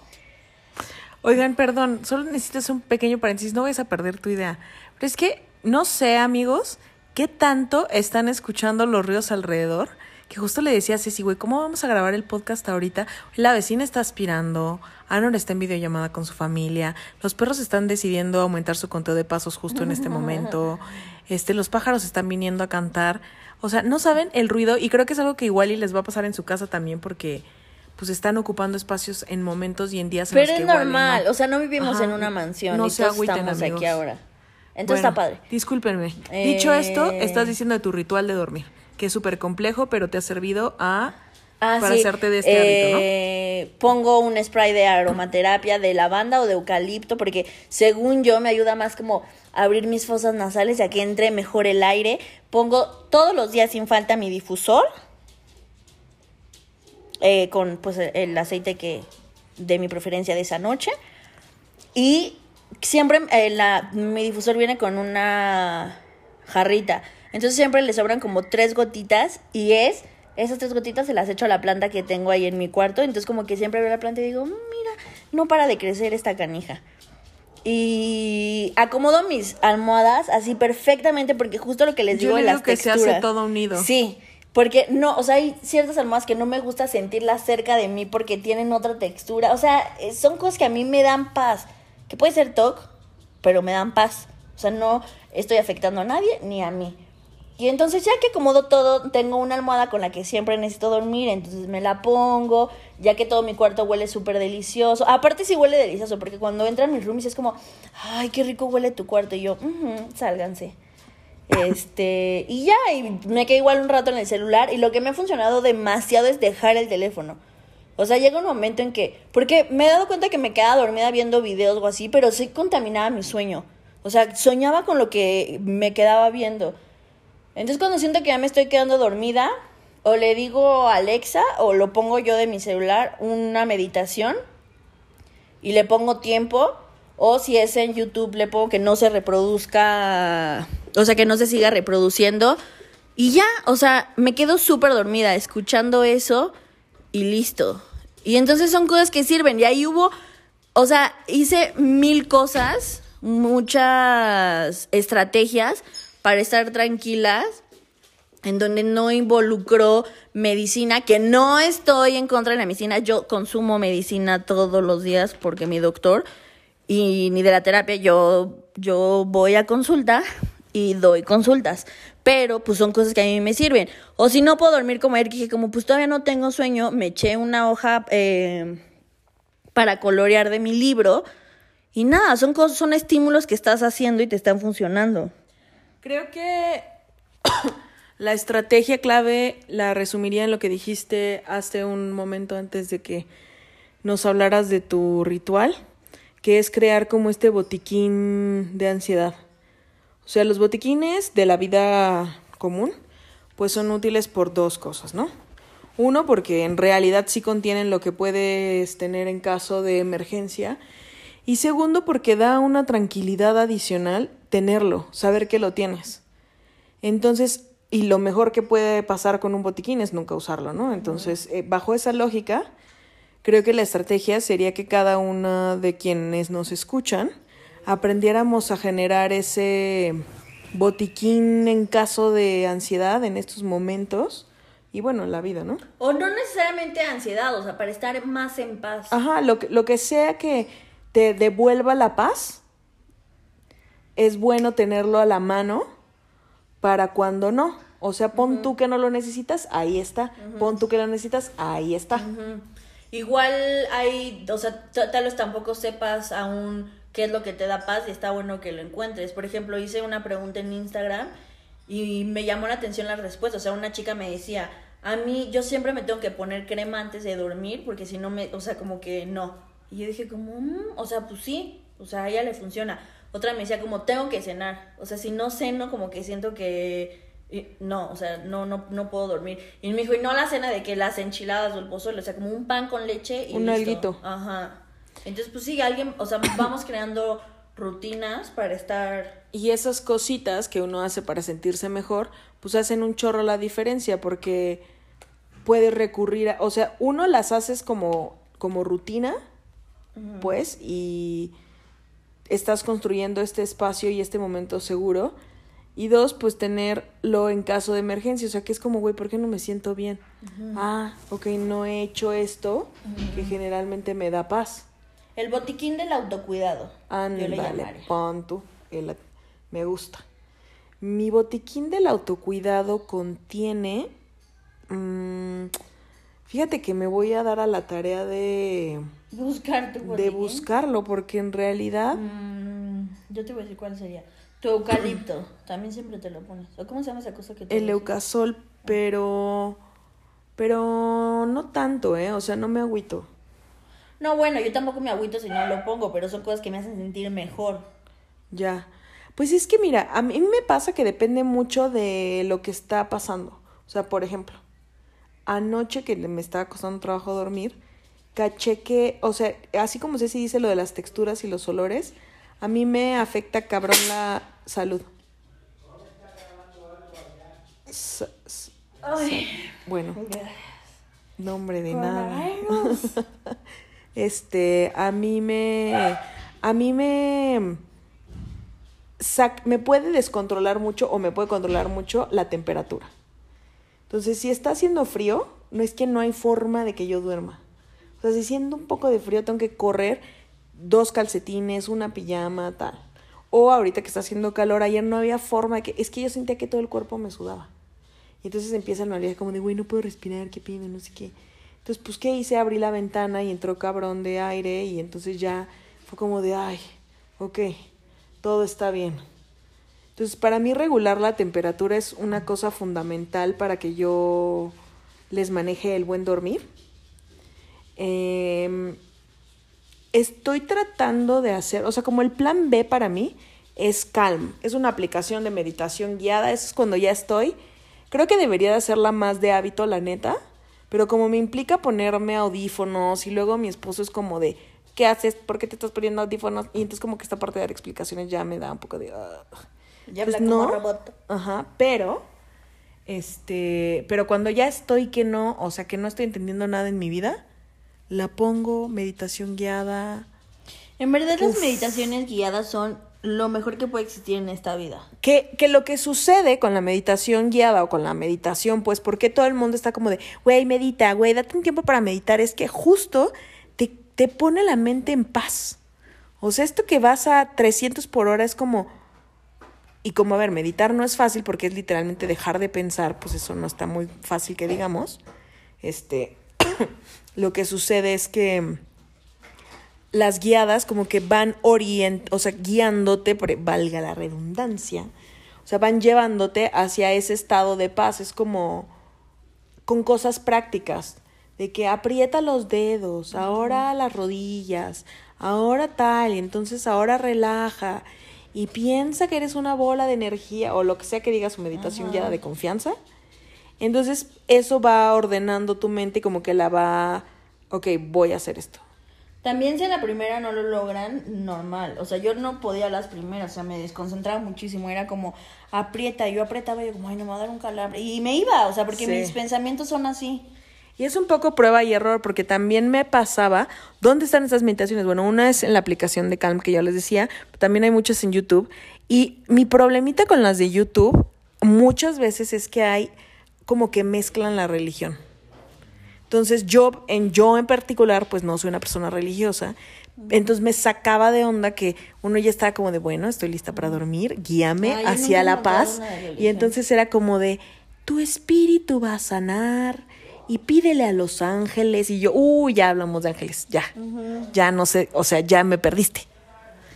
Oigan, perdón, solo necesitas un pequeño paréntesis, no vayas a perder tu idea. Pero es que no sé, amigos, qué tanto están escuchando los ríos alrededor que justo le decía a Ceci, güey, ¿cómo vamos a grabar el podcast ahorita? La vecina está aspirando, Anor está en videollamada con su familia, los perros están decidiendo aumentar su conteo de pasos justo en este momento, (laughs) este, los pájaros están viniendo a cantar, o sea, no saben el ruido y creo que es algo que igual y les va a pasar en su casa también porque pues están ocupando espacios en momentos y en días en Pero los que es igual normal, no. o sea, no vivimos Ajá, en una mansión no y se todos agüiten, estamos amigos. aquí ahora. Entonces Bueno, está padre. Discúlpenme. Dicho esto, Eh, estás diciendo de tu ritual de dormir, que es súper complejo, pero te ha servido a Ah, para sí. hacerte de este hábito, ¿no? Eh, Pongo un spray de aromaterapia de lavanda o de eucalipto porque según yo me ayuda más como a abrir mis fosas nasales y a que entre mejor el aire. Pongo todos los días sin falta mi difusor eh, con pues el, el aceite que de mi preferencia de esa noche y siempre eh, la, mi difusor viene con una jarrita. Entonces siempre le sobran como tres gotitas y es, esas tres gotitas se las echo a la planta que tengo ahí en mi cuarto. Entonces como que siempre veo la planta y digo, "Mm, mira, no para de crecer esta canija. Y acomodo mis almohadas así perfectamente porque justo lo que les Yo digo le de digo las que se texturas. hace todo unido. Sí, porque no, o sea, hay ciertas almohadas que no me gusta sentirlas cerca de mí porque tienen otra textura. O sea, eh, son cosas que a mí me dan paz. Que puede ser TOC, pero me dan paz. O sea, no estoy afectando a nadie ni a mí. Y entonces ya que acomodo todo, tengo una almohada con la que siempre necesito dormir, entonces me la pongo, ya que todo mi cuarto huele súper delicioso. Aparte sí huele delicioso, porque cuando entran mis roomies es como, ay, qué rico huele tu cuarto. Y yo, "Ujú, sálganse. Este, y ya, y me quedé igual un rato en el celular. Y lo que me ha funcionado demasiado es dejar el teléfono. O sea, llega un momento en que. Porque me he dado cuenta que me quedaba dormida viendo videos o así, pero sí contaminaba mi sueño. O sea, soñaba con lo que me quedaba viendo. Entonces, cuando siento que ya me estoy quedando dormida, o le digo a Alexa, o lo pongo yo de mi celular, una meditación, y le pongo tiempo. O si es en YouTube, le pongo que no se reproduzca, o sea, que no se siga reproduciendo. Y ya, o sea, me quedo súper dormida escuchando eso y listo. Y entonces son cosas que sirven. Y ahí hubo, o sea, hice mil cosas, muchas estrategias para estar tranquilas en donde no involucró medicina, que no estoy en contra de la medicina, yo consumo medicina todos los días porque mi doctor y ni de la terapia yo yo voy a consulta y doy consultas, pero pues son cosas que a mí me sirven. O si no puedo dormir como ayer, que dije como pues todavía no tengo sueño, me eché una hoja eh, para colorear de mi libro y nada, son cosas, son estímulos que estás haciendo y te están funcionando. Creo que (coughs) la estrategia clave la resumiría en lo que dijiste hace un momento antes de que nos hablaras de tu ritual, que es crear como este botiquín de ansiedad. O sea, los botiquines de la vida común, pues son útiles por dos cosas, ¿no? Uno, porque en realidad sí contienen lo que puedes tener en caso de emergencia. Y segundo, porque da una tranquilidad adicional tenerlo, saber que lo tienes. Entonces, y lo mejor que puede pasar con un botiquín es nunca usarlo, ¿no? Entonces, eh, bajo esa lógica, creo que la estrategia sería que cada una de quienes nos escuchan aprendiéramos a generar ese botiquín en caso de ansiedad en estos momentos y bueno, en la vida, ¿no? O no necesariamente ansiedad, o sea, para estar más en paz. Ajá, lo que, lo que sea que te devuelva la paz, es bueno tenerlo a la mano para cuando no. O sea, pon tú que no lo necesitas, ahí está. Pon tú que lo necesitas, ahí está. Igual hay, o sea, tal vez tampoco sepas aún qué es lo que te da paz y está bueno que lo encuentres. Por ejemplo, hice una pregunta en Instagram y me llamó la atención la respuesta. O sea, una chica me decía, a mí yo siempre me tengo que poner crema antes de dormir porque si no me, o sea, como que no. Y yo dije como, "Mm, o sea, pues sí, o sea, a ella le funciona. Otra me decía como, tengo que cenar. O sea, si no ceno, como que siento que... No, o sea, no, no, no puedo dormir. Y me dijo, y no la cena de que las enchiladas o el pozole, o sea, como un pan con leche y Un listo. alguito. Ajá. Entonces, pues sí, alguien, o sea, (coughs) vamos creando rutinas para estar... Y esas cositas que uno hace para sentirse mejor, pues hacen un chorro la diferencia porque puedes recurrir a, o sea, uno las haces como, como rutina, pues, y estás construyendo este espacio y este momento seguro. Y dos, pues tenerlo en caso de emergencia. O sea, que es como, güey, ¿por qué no me siento bien? Ah, ok, no he hecho esto que generalmente me da paz. El botiquín del autocuidado. yo le pon tú, el- me gusta. Mi botiquín del autocuidado contiene. mm, fíjate que me voy a dar a la tarea de, Buscar tu de buscarlo, porque en realidad. Mm, yo te voy a decir cuál sería. Tu eucalipto. También siempre te lo pones. ¿O cómo se llama esa cosa que te El Eucasol, pero. Pero no tanto, ¿eh? O sea, no me agüito. No, bueno, yo tampoco me agüito si no lo pongo, pero son cosas que me hacen sentir mejor. Ya. Pues es que mira, a mí me pasa que depende mucho de lo que está pasando. O sea, por ejemplo, anoche que me estaba costando trabajo dormir, caché que, o sea, así como Ceci dice lo de las texturas y los olores, a mí me afecta cabrón la salud. S- bueno, nombre de nada. (laughs) Este, a mí me. A mí me. sac- me puede descontrolar mucho o me puede controlar mucho la temperatura. Entonces, si está haciendo frío, no es que no hay forma de que yo duerma. O sea, si siento un poco de frío, tengo que correr dos calcetines, una pijama, tal. O ahorita que está haciendo calor, ayer no había forma de que. Es que yo sentía que todo el cuerpo me sudaba. Y entonces empiezan a oler como de, güey, no puedo respirar, qué pino, no sé qué. Entonces, pues, ¿qué hice? Abrí la ventana y entró cabrón de aire y entonces ya fue como de, ay, ok, todo está bien. Entonces, para mí regular la temperatura es una cosa fundamental para que yo les maneje el buen dormir. Em, estoy tratando de hacer, o sea, como el plan B para mí es Calm. Es una aplicación de meditación guiada. Eso es cuando ya estoy. Creo que debería de hacerla más de hábito, la neta. Pero como me implica ponerme audífonos y luego mi esposo es como de, ¿qué haces? ¿Por qué te estás poniendo audífonos? Y entonces como que esta parte de dar explicaciones ya me da un poco de... Ya Pues habla como no. robot. Ajá, pero, este, pero cuando ya estoy que no, o sea, que no estoy entendiendo nada en mi vida, la pongo, meditación guiada. En verdad, las meditaciones guiadas son lo mejor que puede existir en esta vida. Que, que lo que sucede con la meditación guiada o con la meditación, pues, porque todo el mundo está como de, güey, medita, güey, date un tiempo para meditar, es que justo te, te pone la mente en paz. O sea, esto que vas a 300 por hora es como, y como, a ver, meditar no es fácil porque es literalmente dejar de pensar, pues eso no está muy fácil que digamos. Este, (coughs) lo que sucede es que las guiadas como que van orient, o sea, guiándote, valga la redundancia, o sea, van llevándote hacia ese estado de paz. Es como con cosas prácticas, de que aprieta los dedos, ahora las rodillas, ahora tal, y entonces ahora relaja y piensa que eres una bola de energía o lo que sea que diga su meditación guiada de confianza. Entonces eso va ordenando tu mente y como que la va, ok, voy a hacer esto. También si a la primera no lo logran, normal. O sea, yo no podía las primeras, o sea, me desconcentraba muchísimo. Era como, aprieta, yo apretaba y yo como, ay, no me va a dar un calambre. Y me iba, o sea, porque Sí. mis pensamientos son así. Y es un poco prueba y error, porque también me pasaba, ¿dónde están estas meditaciones? Bueno, una es en la aplicación de Calm que ya les decía, pero también hay muchas en YouTube. Y mi problemita con las de YouTube muchas veces es que hay como que mezclan la religión. Entonces yo en yo en particular pues no soy una persona religiosa, entonces me sacaba de onda que uno ya estaba como de bueno, estoy lista para dormir, guíame Ay, hacia la paz y entonces era como de tu espíritu va a sanar y pídele a los ángeles y yo, uy, ya hablamos de ángeles, ya. Ya no sé, o sea, ya me perdiste.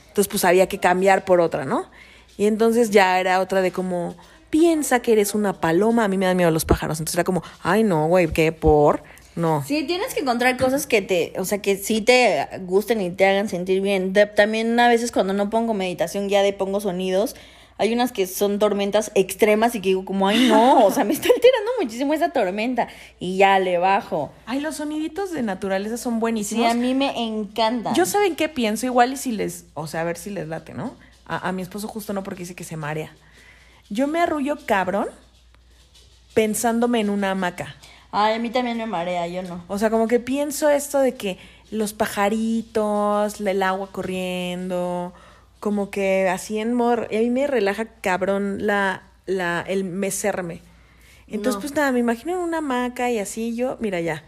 Entonces, pues había que cambiar por otra, ¿no? Y entonces ya era otra de como, piensa que eres una paloma, a mí me dan miedo los pájaros. Entonces era como, ay, no, güey, ¿qué por? No. Sí, tienes que encontrar cosas que te, o sea, que sí te gusten y te hagan sentir bien. De- también a veces cuando no pongo meditación ya de pongo sonidos, hay unas que son tormentas extremas y que digo como, ay no, o sea, me está alterando muchísimo esa tormenta y ya le bajo. Ay, los soniditos de naturaleza son Sí, buenísimos. a mí me encanta. Yo saben qué pienso, igual y si les, o sea, a ver si les late, ¿no? A, a mi esposo justo no porque dice que se marea. Yo me arrullo cabrón pensándome en una hamaca. Ay, a mí también me marea, yo no. O sea, como que pienso esto de que los pajaritos, el agua corriendo, como que así en mor... A mí me relaja cabrón la, la, el mecerme. Entonces, No. pues nada, me imagino en una hamaca y así yo, mira ya,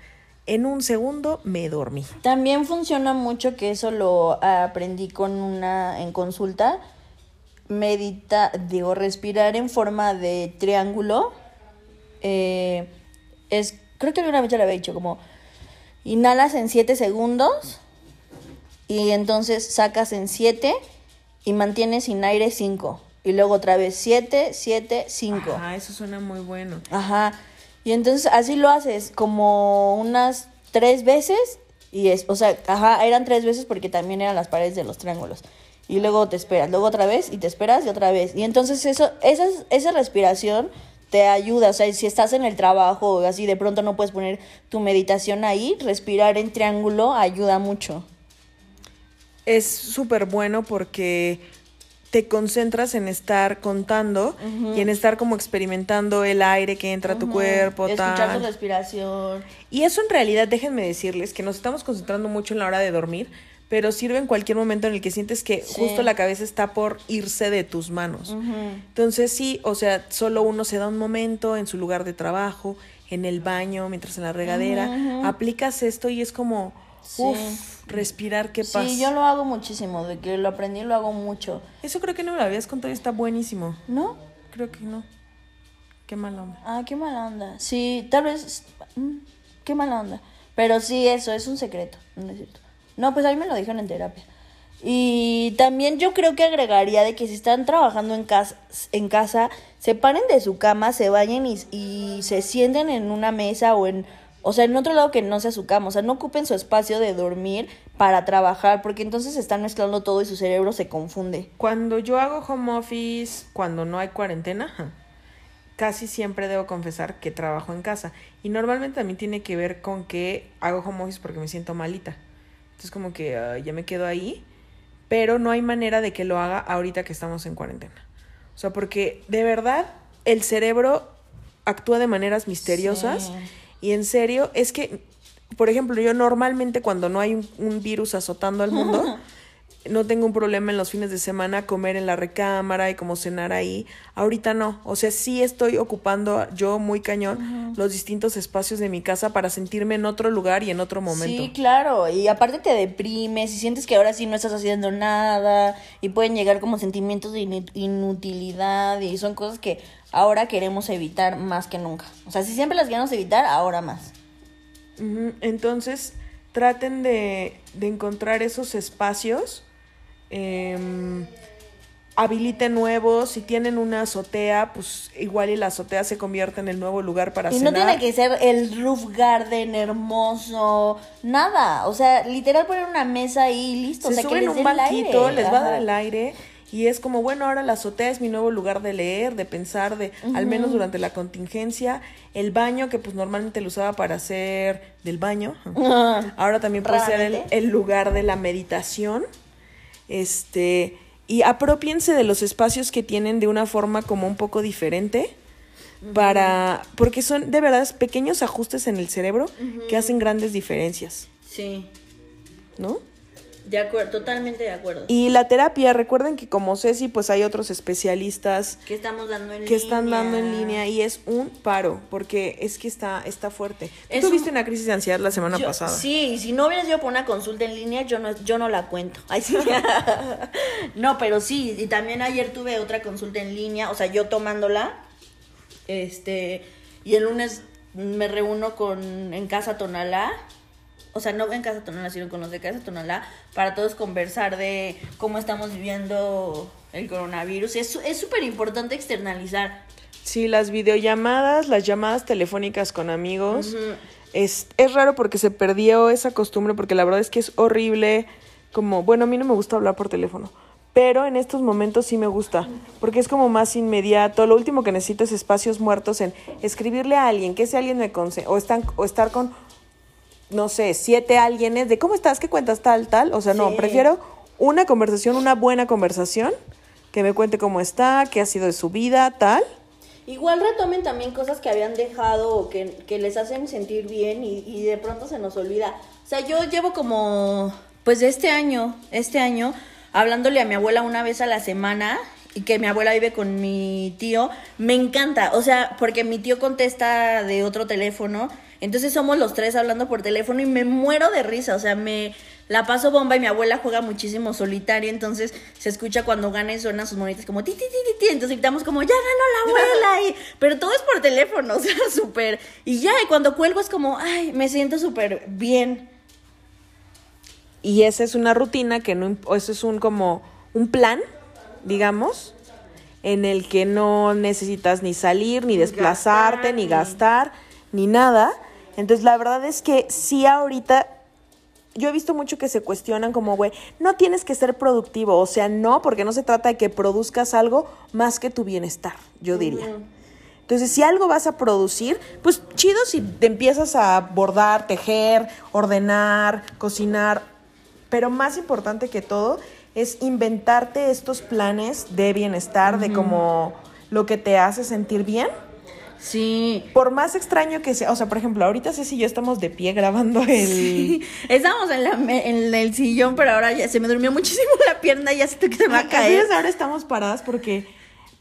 en un segundo me dormí. También funciona mucho que eso lo aprendí con una en consulta. Medita, digo, respirar en forma de triángulo. eh, es, creo que alguna vez ya lo había dicho, como inhalas en 7 segundos y entonces sacas en 7 y mantienes sin aire 5. Y luego otra vez 7, 7, 5. Ah, eso suena muy bueno. Ajá. Y entonces así lo haces como unas tres veces. Y es, o sea, ajá, eran tres veces porque también eran las paredes de los triángulos. Y luego te esperas, luego otra vez y te esperas y otra vez. Y entonces eso, esa, esa respiración te ayuda. O sea, si estás en el trabajo o así, de pronto no puedes poner tu meditación ahí, respirar en triángulo ayuda mucho. Es súper bueno porque te concentras en estar contando y en estar como experimentando el aire que entra a tu cuerpo, Escuchar tal. tu respiración. Y eso en realidad, déjenme decirles que nos estamos concentrando mucho en la hora de dormir, pero sirve en cualquier momento en el que sientes que Sí. justo la cabeza está por irse de tus manos. Entonces sí, o sea, solo uno se da un momento en su lugar de trabajo, en el baño, mientras en la regadera, aplicas esto y es como, Sí. uff, respirar, qué paz. Sí, yo lo hago muchísimo. De que lo aprendí, lo hago mucho. Eso creo que no me lo habías contado y está buenísimo. ¿No? Creo que no. Qué mala onda. Ah, qué mala onda. Sí, tal vez. mm, qué mala onda. Pero sí, eso es un secreto. No es cierto. No, pues a mí me lo dijeron en terapia. Y también yo creo que agregaría de que si están trabajando en casa, en casa se paren de su cama, se y, y se sienten en una mesa o en, o sea, en otro lado que no sea su cama. O sea, no ocupen su espacio de dormir para trabajar, porque entonces están mezclando todo y su cerebro se confunde. Cuando yo hago home office, cuando no hay cuarentena, casi siempre debo confesar que trabajo en casa. Y normalmente también tiene que ver con que hago home office porque me siento malita. Entonces como que ah, ya me quedo ahí, pero no hay manera de que lo haga ahorita que estamos en cuarentena. O sea, porque de verdad el cerebro actúa de maneras misteriosas Sí. y en serio es que, por ejemplo, yo normalmente cuando no hay un, un virus azotando al mundo, (laughs) no tengo un problema en los fines de semana comer en la recámara y como cenar ahí. Ahorita no. O sea, sí estoy ocupando yo muy cañón los distintos espacios de mi casa para sentirme en otro lugar y en otro momento. Sí, claro, y aparte te deprimes y sientes que ahora sí no estás haciendo nada y pueden llegar como sentimientos de inu- inutilidad y son cosas que ahora queremos evitar más que nunca. O sea, si siempre las queremos evitar, ahora más. Entonces, traten de, de encontrar esos espacios. Em, habiliten nuevos. Si tienen una azotea, pues igual y la azotea se convierte en el nuevo lugar para Y no cenar. tiene que ser el roof garden hermoso, nada. O sea, literal poner una mesa ahí y listo. se o sea, que suben les un banquito, aire. les va a dar el aire y es como, bueno, ahora la azotea es mi nuevo lugar de leer, de pensar, de al menos durante la contingencia, el baño que pues normalmente lo usaba para hacer del baño, (laughs) ahora también puede ser el lugar de la meditación. Este, y apropiense de los espacios que tienen de una forma como un poco diferente para porque son de verdad pequeños ajustes en el cerebro que hacen grandes diferencias, Sí, ¿no? De acuerdo, totalmente de acuerdo. Y la terapia, recuerden que como Ceci, pues hay otros especialistas que estamos dando en que están dando en línea. y es un paro, porque es que está, está fuerte. Tú tuviste un- una crisis de ansiedad la semana Yo- pasada. Sí, y si no hubieras ido por una consulta en línea, yo no, yo no la cuento. Ay, sí. (laughs) no, pero sí, y también ayer tuve otra consulta en línea, o sea, yo tomándola, este, y el lunes me reúno con en casa Tonalá. O sea, no en Casa Tonalá, sino con los de Casa Tonalá, para todos conversar de cómo estamos viviendo el coronavirus. Es súper importante externalizar. Sí, las videollamadas, las llamadas telefónicas con amigos. es, es raro porque se perdió esa costumbre, porque la verdad es que es horrible. Como, bueno, a mí no me gusta hablar por teléfono pero en estos momentos sí me gusta, porque es como más inmediato. Lo último que necesito es espacios muertos en escribirle a alguien, que ese alguien me conse o, están, o estar con, no sé, siete alguienes de cómo estás, qué cuentas, tal, tal. O sea, no, prefiero una conversación, una buena conversación, que me cuente cómo está, qué ha sido de su vida, tal. Igual retomen también cosas que habían dejado o que, que les hacen sentir bien y, y de pronto se nos olvida. O sea, yo llevo como, pues de este año, este año, hablándole a mi abuela una vez a la semana que mi abuela vive con mi tío, me encanta, o sea, porque mi tío contesta de otro teléfono, entonces somos los tres hablando por teléfono y me muero de risa, o sea, me la paso bomba y mi abuela juega muchísimo solitario, entonces se escucha cuando gana y suenan sus monitas como ti, ti, ti, ti, entonces gritamos como, ya ganó la abuela, y, pero todo es por teléfono, (laughs) o sea, súper, y ya, y cuando cuelgo es como, ay, me siento súper bien. Y esa es una rutina que no, eso es un como un plan, digamos, en el que no necesitas ni salir, ni desplazarte, ni gastar, ni nada. Entonces la verdad es que sí ahorita yo he visto mucho que se cuestionan como, güey, no tienes que ser productivo, o sea, no, porque no se trata de que produzcas algo más que tu bienestar, yo diría. Entonces, si algo vas a producir, pues chido si te empiezas a bordar, tejer, ordenar, cocinar, pero más importante que todo es inventarte estos planes de bienestar, de como lo que te hace sentir bien. Sí. Por más extraño que sea, o sea, por ejemplo, ahorita Ceci y yo estamos de pie grabando el... Sí, estamos en, la, en el sillón, pero ahora ya se me durmió muchísimo la pierna, ya siento que se me va a caer. ahora estamos paradas porque,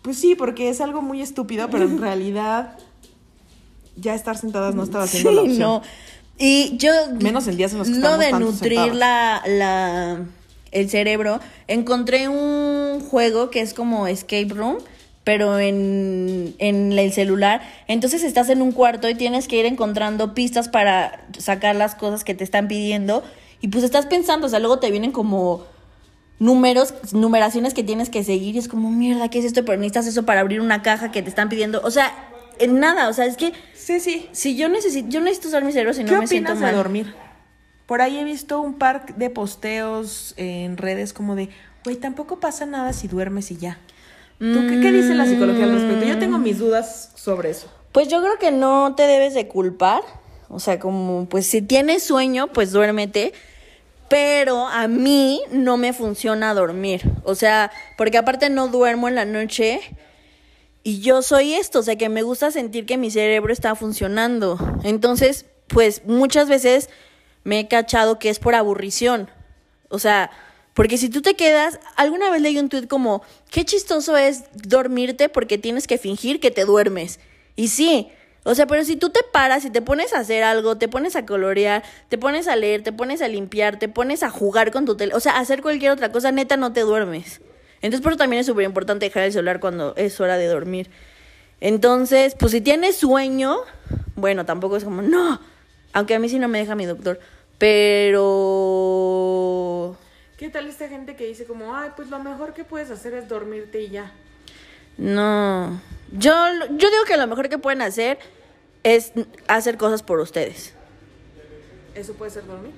pues sí, porque es algo muy estúpido, pero en (laughs) realidad ya estar sentadas no estaba haciendo la opción. No. Y yo... Menos en días en los que No de nutrir la, la, el cerebro, encontré un juego que es como Escape Room, pero en, en el celular. Entonces estás en un cuarto y tienes que ir encontrando pistas para sacar las cosas que te están pidiendo. Y pues estás pensando, o sea, luego te vienen como números, numeraciones que tienes que seguir y es como, mierda, ¿qué es esto? Pero necesitas eso para abrir una caja que te están pidiendo. O sea, en nada, o sea, es que Sí, sí. Si yo necesito, yo necesito usar mi cerebro si no me siento mal. de dormir? Por ahí he visto un par de posteos en redes como de, güey, tampoco pasa nada si duermes y ya. ¿Tú qué, qué, dice la psicología al respecto? Yo tengo mis dudas sobre eso. Pues yo creo que no te debes de culpar. O sea, como, pues si tienes sueño, pues duérmete. Pero a mí no me funciona dormir. O sea, porque aparte no duermo en la noche y yo soy esto, o sea, que me gusta sentir que mi cerebro está funcionando. Entonces, pues muchas veces me he cachado que es por aburrición. O sea, porque si tú te quedas, alguna vez leí un tweet como, qué chistoso es dormirte porque tienes que fingir que te duermes. Y sí, o sea, pero si tú te paras y te pones a hacer algo, te pones a colorear, te pones a leer, te pones a limpiar, te pones a jugar con tu tele, o sea, hacer cualquier otra cosa, neta, no te duermes. Entonces, por eso también es súper importante dejar el celular cuando es hora de dormir. Entonces, pues si tienes sueño, bueno, tampoco es como, no, aunque a mí sí no me deja mi doctor, pero... ¿Qué tal esta gente que dice como, ay, pues lo mejor que puedes hacer es dormirte y ya? No, yo, yo digo que lo mejor que pueden hacer es hacer cosas por ustedes. ¿Eso puede ser dormir?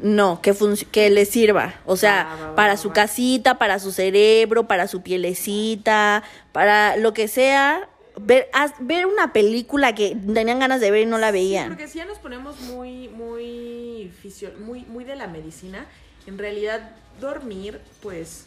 No, que, que le sirva. O sea, para su casita, para su cerebro, para su pielecita, para lo que sea. Ver, ver una película que tenían ganas de ver y no la veían. porque si ya nos ponemos muy, muy, muy, muy de la medicina, en realidad dormir, pues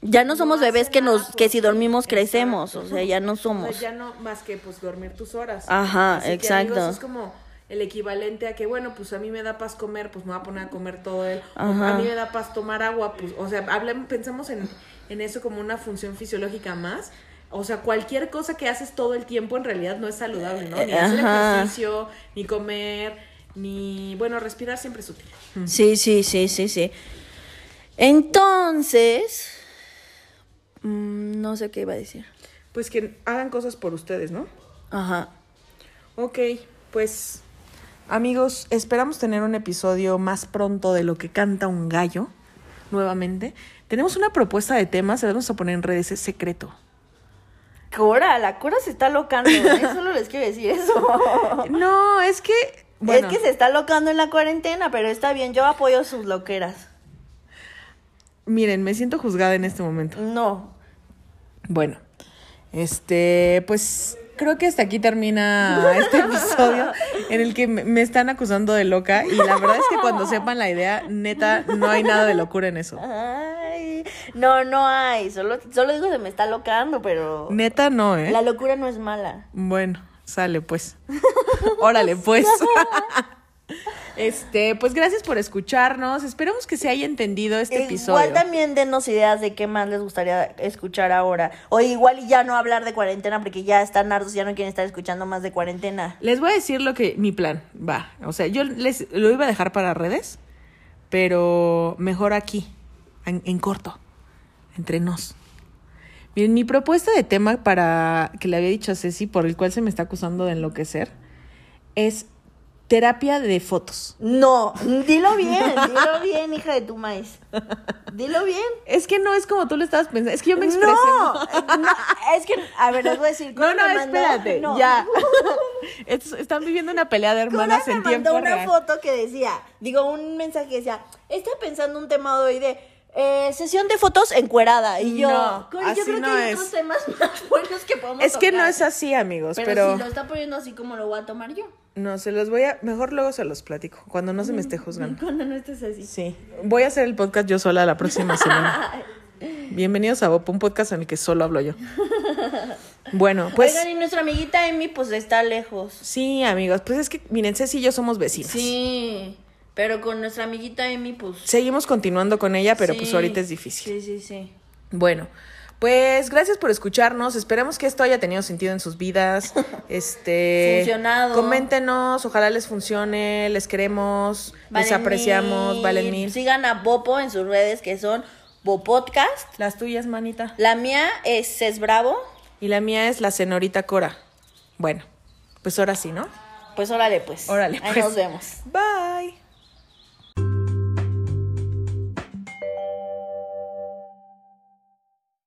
ya no somos bebés que nos que si dormimos crecemos, o sea, ya no somos. ya no más que pues dormir tus horas. Ajá, exacto. es como el equivalente a que, bueno, pues a mí me da paz comer, pues me voy a poner a comer todo él. a mí me da paz tomar agua, pues, o sea, hablemos, pensamos en, en eso como una función fisiológica más. O sea, cualquier cosa que haces todo el tiempo en realidad no es saludable, ¿no? Ni hacer ejercicio, ni comer, ni, bueno, respirar siempre es útil. Sí, sí, sí, sí, sí. Entonces, mm, no sé qué iba a decir. Pues que hagan cosas por ustedes, ¿no? Ajá. Ok, pues Amigos, esperamos tener un episodio más pronto de lo que canta un gallo, nuevamente. Tenemos una propuesta de temas, se vamos a poner en redes, es secreto. Cora, la Cora se está locando, ¿eh? (laughs) solo les quiero decir eso. No, es que... Bueno, Es que se está locando en la cuarentena, pero está bien, yo apoyo sus loqueras. miren, me siento juzgada en este momento. No. Bueno, este, pues creo que hasta aquí termina este (laughs) episodio en el que me están acusando de loca y la verdad es que cuando sepan la idea, neta, no hay nada de locura en eso. Ay, no, no hay, solo, solo digo se me está locando, pero Neta no, ¿eh? la locura no es mala. Bueno, sale pues. Órale pues. (laughs) Este, pues gracias por escucharnos. Esperamos que se haya entendido este episodio. Igual también denos ideas de qué más les gustaría escuchar ahora. O igual y ya no hablar de cuarentena porque ya están hartos, ya no quieren estar escuchando más de cuarentena. Les voy a decir lo que mi plan va. O sea, yo les lo iba a dejar para redes, pero mejor aquí, en, en corto, entre nos. Miren, mi propuesta de tema para que le había dicho a Ceci, por el cual se me está acusando de enloquecer, es terapia de fotos. No, dilo bien, dilo bien, hija de tu maíz. Dilo bien. Es que no es como tú lo estabas pensando, es que yo me expresé. No, no, es que, a ver, les voy a decir. (laughs) No, no, me mandó- espérate, no. ya. (laughs) (laughs) Es- Están viviendo una pelea de hermanas me en mandó tiempo una real. foto que decía, digo, un mensaje que decía, está pensando un tema de hoy de eh, sesión de fotos encuerada. Y yo, No, yo creo no que hay es. otros temas (laughs) más buenos que podemos Es que no es así, amigos, Pero, pero, si lo está poniendo así como lo voy a tomar yo. no, se los voy a, mejor luego se los platico, cuando no se me esté juzgando. Cuando no estés así. Sí, voy a hacer el podcast yo sola la próxima semana. (laughs) Bienvenidos a Bopo, un podcast en el que solo hablo yo. Bueno, pues Oigan, y nuestra amiguita Amy, pues está lejos. sí, amigos, pues es que miren, Ceci y yo somos vecinas. Sí, pero con nuestra amiguita Amy, pues. Seguimos continuando con ella, pero pues ahorita es difícil. Sí, sí, sí. Bueno, pues gracias por escucharnos. Esperemos que esto haya tenido sentido en sus vidas. (laughs) Este, Funcionado. Coméntenos, ojalá les funcione, les queremos, les Valen apreciamos, mil. valen mil. Sigan a Bopo en sus redes que son Bopodcast. Las tuyas, manita. La mía es Cés Bravo. Y la mía es la señorita Cora. Bueno, pues ahora sí, ¿no? Pues órale, pues. Órale, Ahí pues. nos vemos. Bye.